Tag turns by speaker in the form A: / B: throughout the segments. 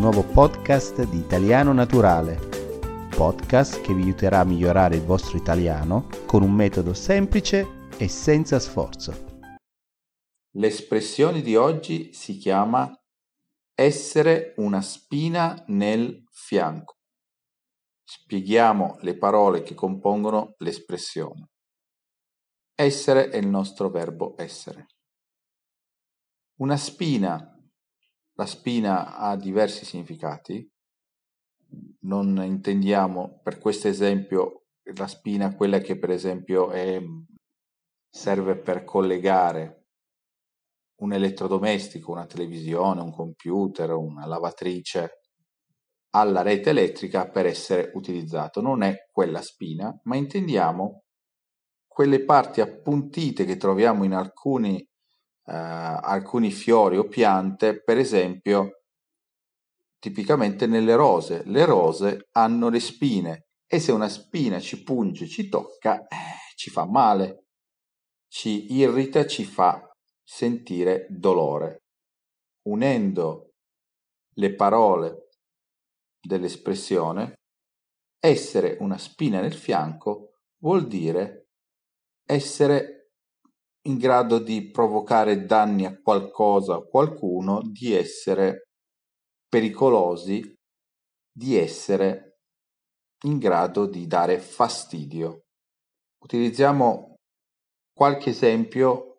A: nuovo podcast di Italiano Naturale, podcast che vi aiuterà a migliorare il vostro italiano con un metodo semplice e senza sforzo.
B: L'espressione di oggi si chiama essere una spina nel fianco. Spieghiamo le parole che compongono l'espressione. Essere è il nostro verbo essere. Una spina la spina ha diversi significati. Non intendiamo per questo esempio la spina quella che per esempio è, serve per collegare un elettrodomestico, una televisione, un computer, una lavatrice alla rete elettrica per essere utilizzato. Non è quella spina, ma intendiamo quelle parti appuntite che troviamo in alcuni alcuni fiori o piante, per esempio, tipicamente nelle rose. Le rose hanno le spine e se una spina ci punge, ci tocca, eh, ci fa male, ci irrita, ci fa sentire dolore. Unendo le parole dell'espressione, essere una spina nel fianco vuol dire essere in grado di provocare danni a qualcosa o qualcuno, di essere pericolosi, di essere in grado di dare fastidio. Utilizziamo qualche esempio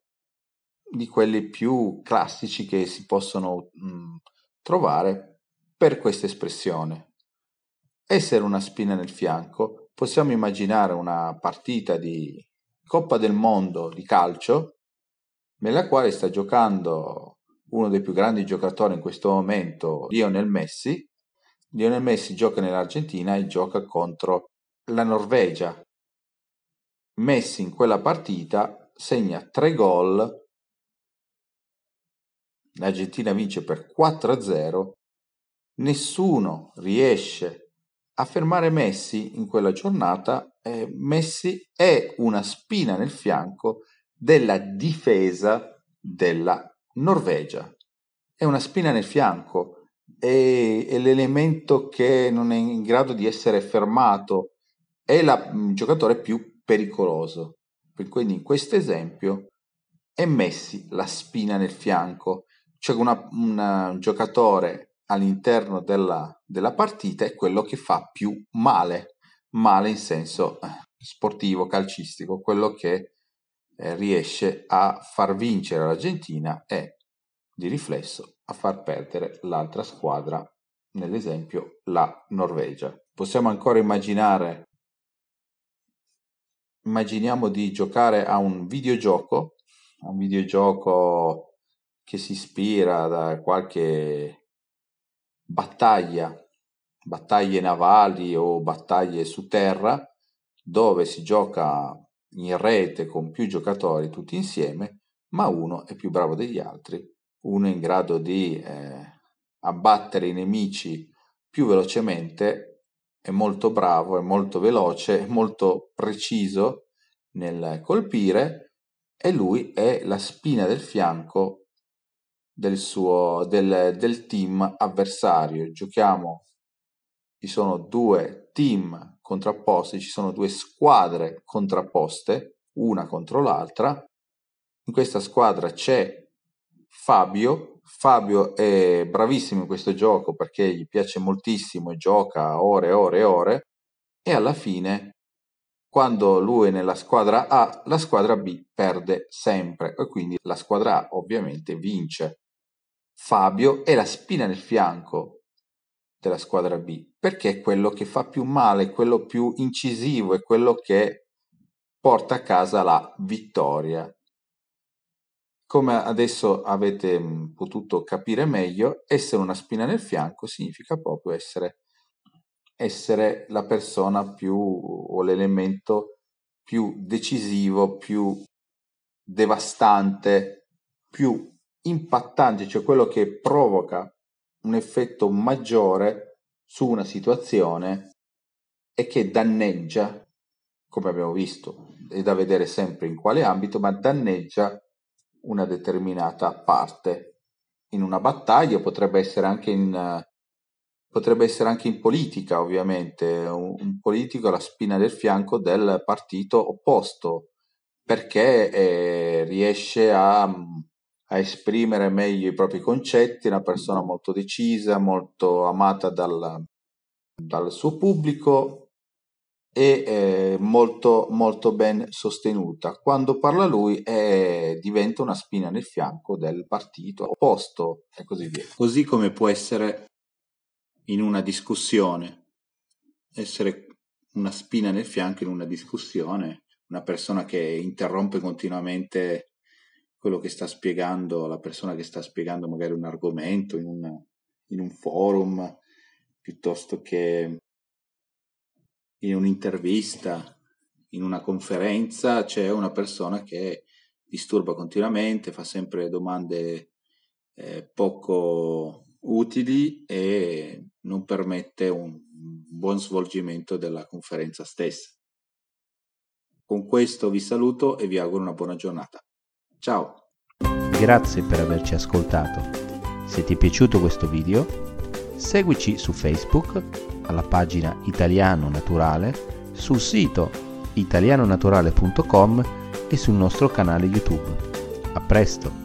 B: di quelli più classici che si possono mh, mm, trovare per questa espressione. Essere una spina nel fianco, possiamo immaginare una partita di Coppa del Mondo di calcio, nella quale sta giocando uno dei più grandi giocatori in questo momento, Lionel Messi. Lionel Messi gioca nell'Argentina e gioca contro la Norvegia. Messi in quella partita segna tre gol, l'Argentina vince per 4-0, nessuno riesce a fermare Messi in quella giornata eh, Messi è una spina nel fianco della difesa della Norvegia. È una spina nel fianco, è, è l'elemento che non è in grado di essere fermato, è la, il giocatore più pericoloso. Quindi in questo esempio è Messi la spina nel fianco, cioè una, un giocatore all'interno della, della partita è quello che fa più male male in senso eh, sportivo, calcistico, quello che eh, riesce a far vincere l'Argentina e di riflesso a far perdere l'altra squadra, nell'esempio la Norvegia. Possiamo ancora immaginare, immaginiamo di giocare a un videogioco, un videogioco che si ispira da qualche battaglia battaglie navali o battaglie su terra dove si gioca in rete con più giocatori tutti insieme, ma uno è più bravo degli altri, uno è in grado di eh, abbattere i nemici più velocemente, è molto bravo, è molto veloce, è molto preciso nel colpire e lui è la spina del fianco del, suo, del, del team avversario. Giochiamo ci sono due team contrapposti, ci sono due squadre contrapposte, una contro l'altra. In questa squadra c'è Fabio. Fabio è bravissimo in questo gioco perché gli piace moltissimo e gioca ore e ore e ore. E alla fine, quando lui è nella squadra A, la squadra B perde sempre e quindi la squadra A ovviamente vince. Fabio è la spina nel fianco della squadra B, perché è quello che fa più male, quello più incisivo, è quello che porta a casa la vittoria. Come adesso avete mm, potuto capire meglio, essere una spina nel fianco significa proprio essere, essere la persona più o l'elemento più decisivo, più devastante, più impattante, cioè quello che provoca un effetto maggiore su una situazione e che danneggia, come abbiamo visto, è da vedere sempre in quale ambito, ma danneggia una determinata parte. In una battaglia potrebbe essere anche in, potrebbe essere anche in politica, ovviamente, un, un politico è la spina del fianco del partito opposto, perché eh, riesce a, a, esprimere meglio i propri concetti, è una persona molto decisa, molto amata dal, dal suo pubblico e eh, molto, molto ben sostenuta. Quando parla lui eh, diventa una spina nel fianco del partito opposto e così via. Così come può essere in una discussione, essere una spina nel fianco in una discussione, una persona che interrompe continuamente quello che sta spiegando, la persona che sta spiegando magari un argomento in un, in un forum, piuttosto che in un'intervista, in una conferenza, c'è una persona che disturba continuamente, fa sempre domande eh, poco utili e non permette un buon svolgimento della conferenza stessa. Con questo vi saluto e vi auguro una buona giornata. Ciao!
A: Grazie per averci ascoltato. Se ti è piaciuto questo video, seguici su Facebook alla pagina Italiano Naturale, sul sito italianonaturale.com e sul nostro canale YouTube. A presto!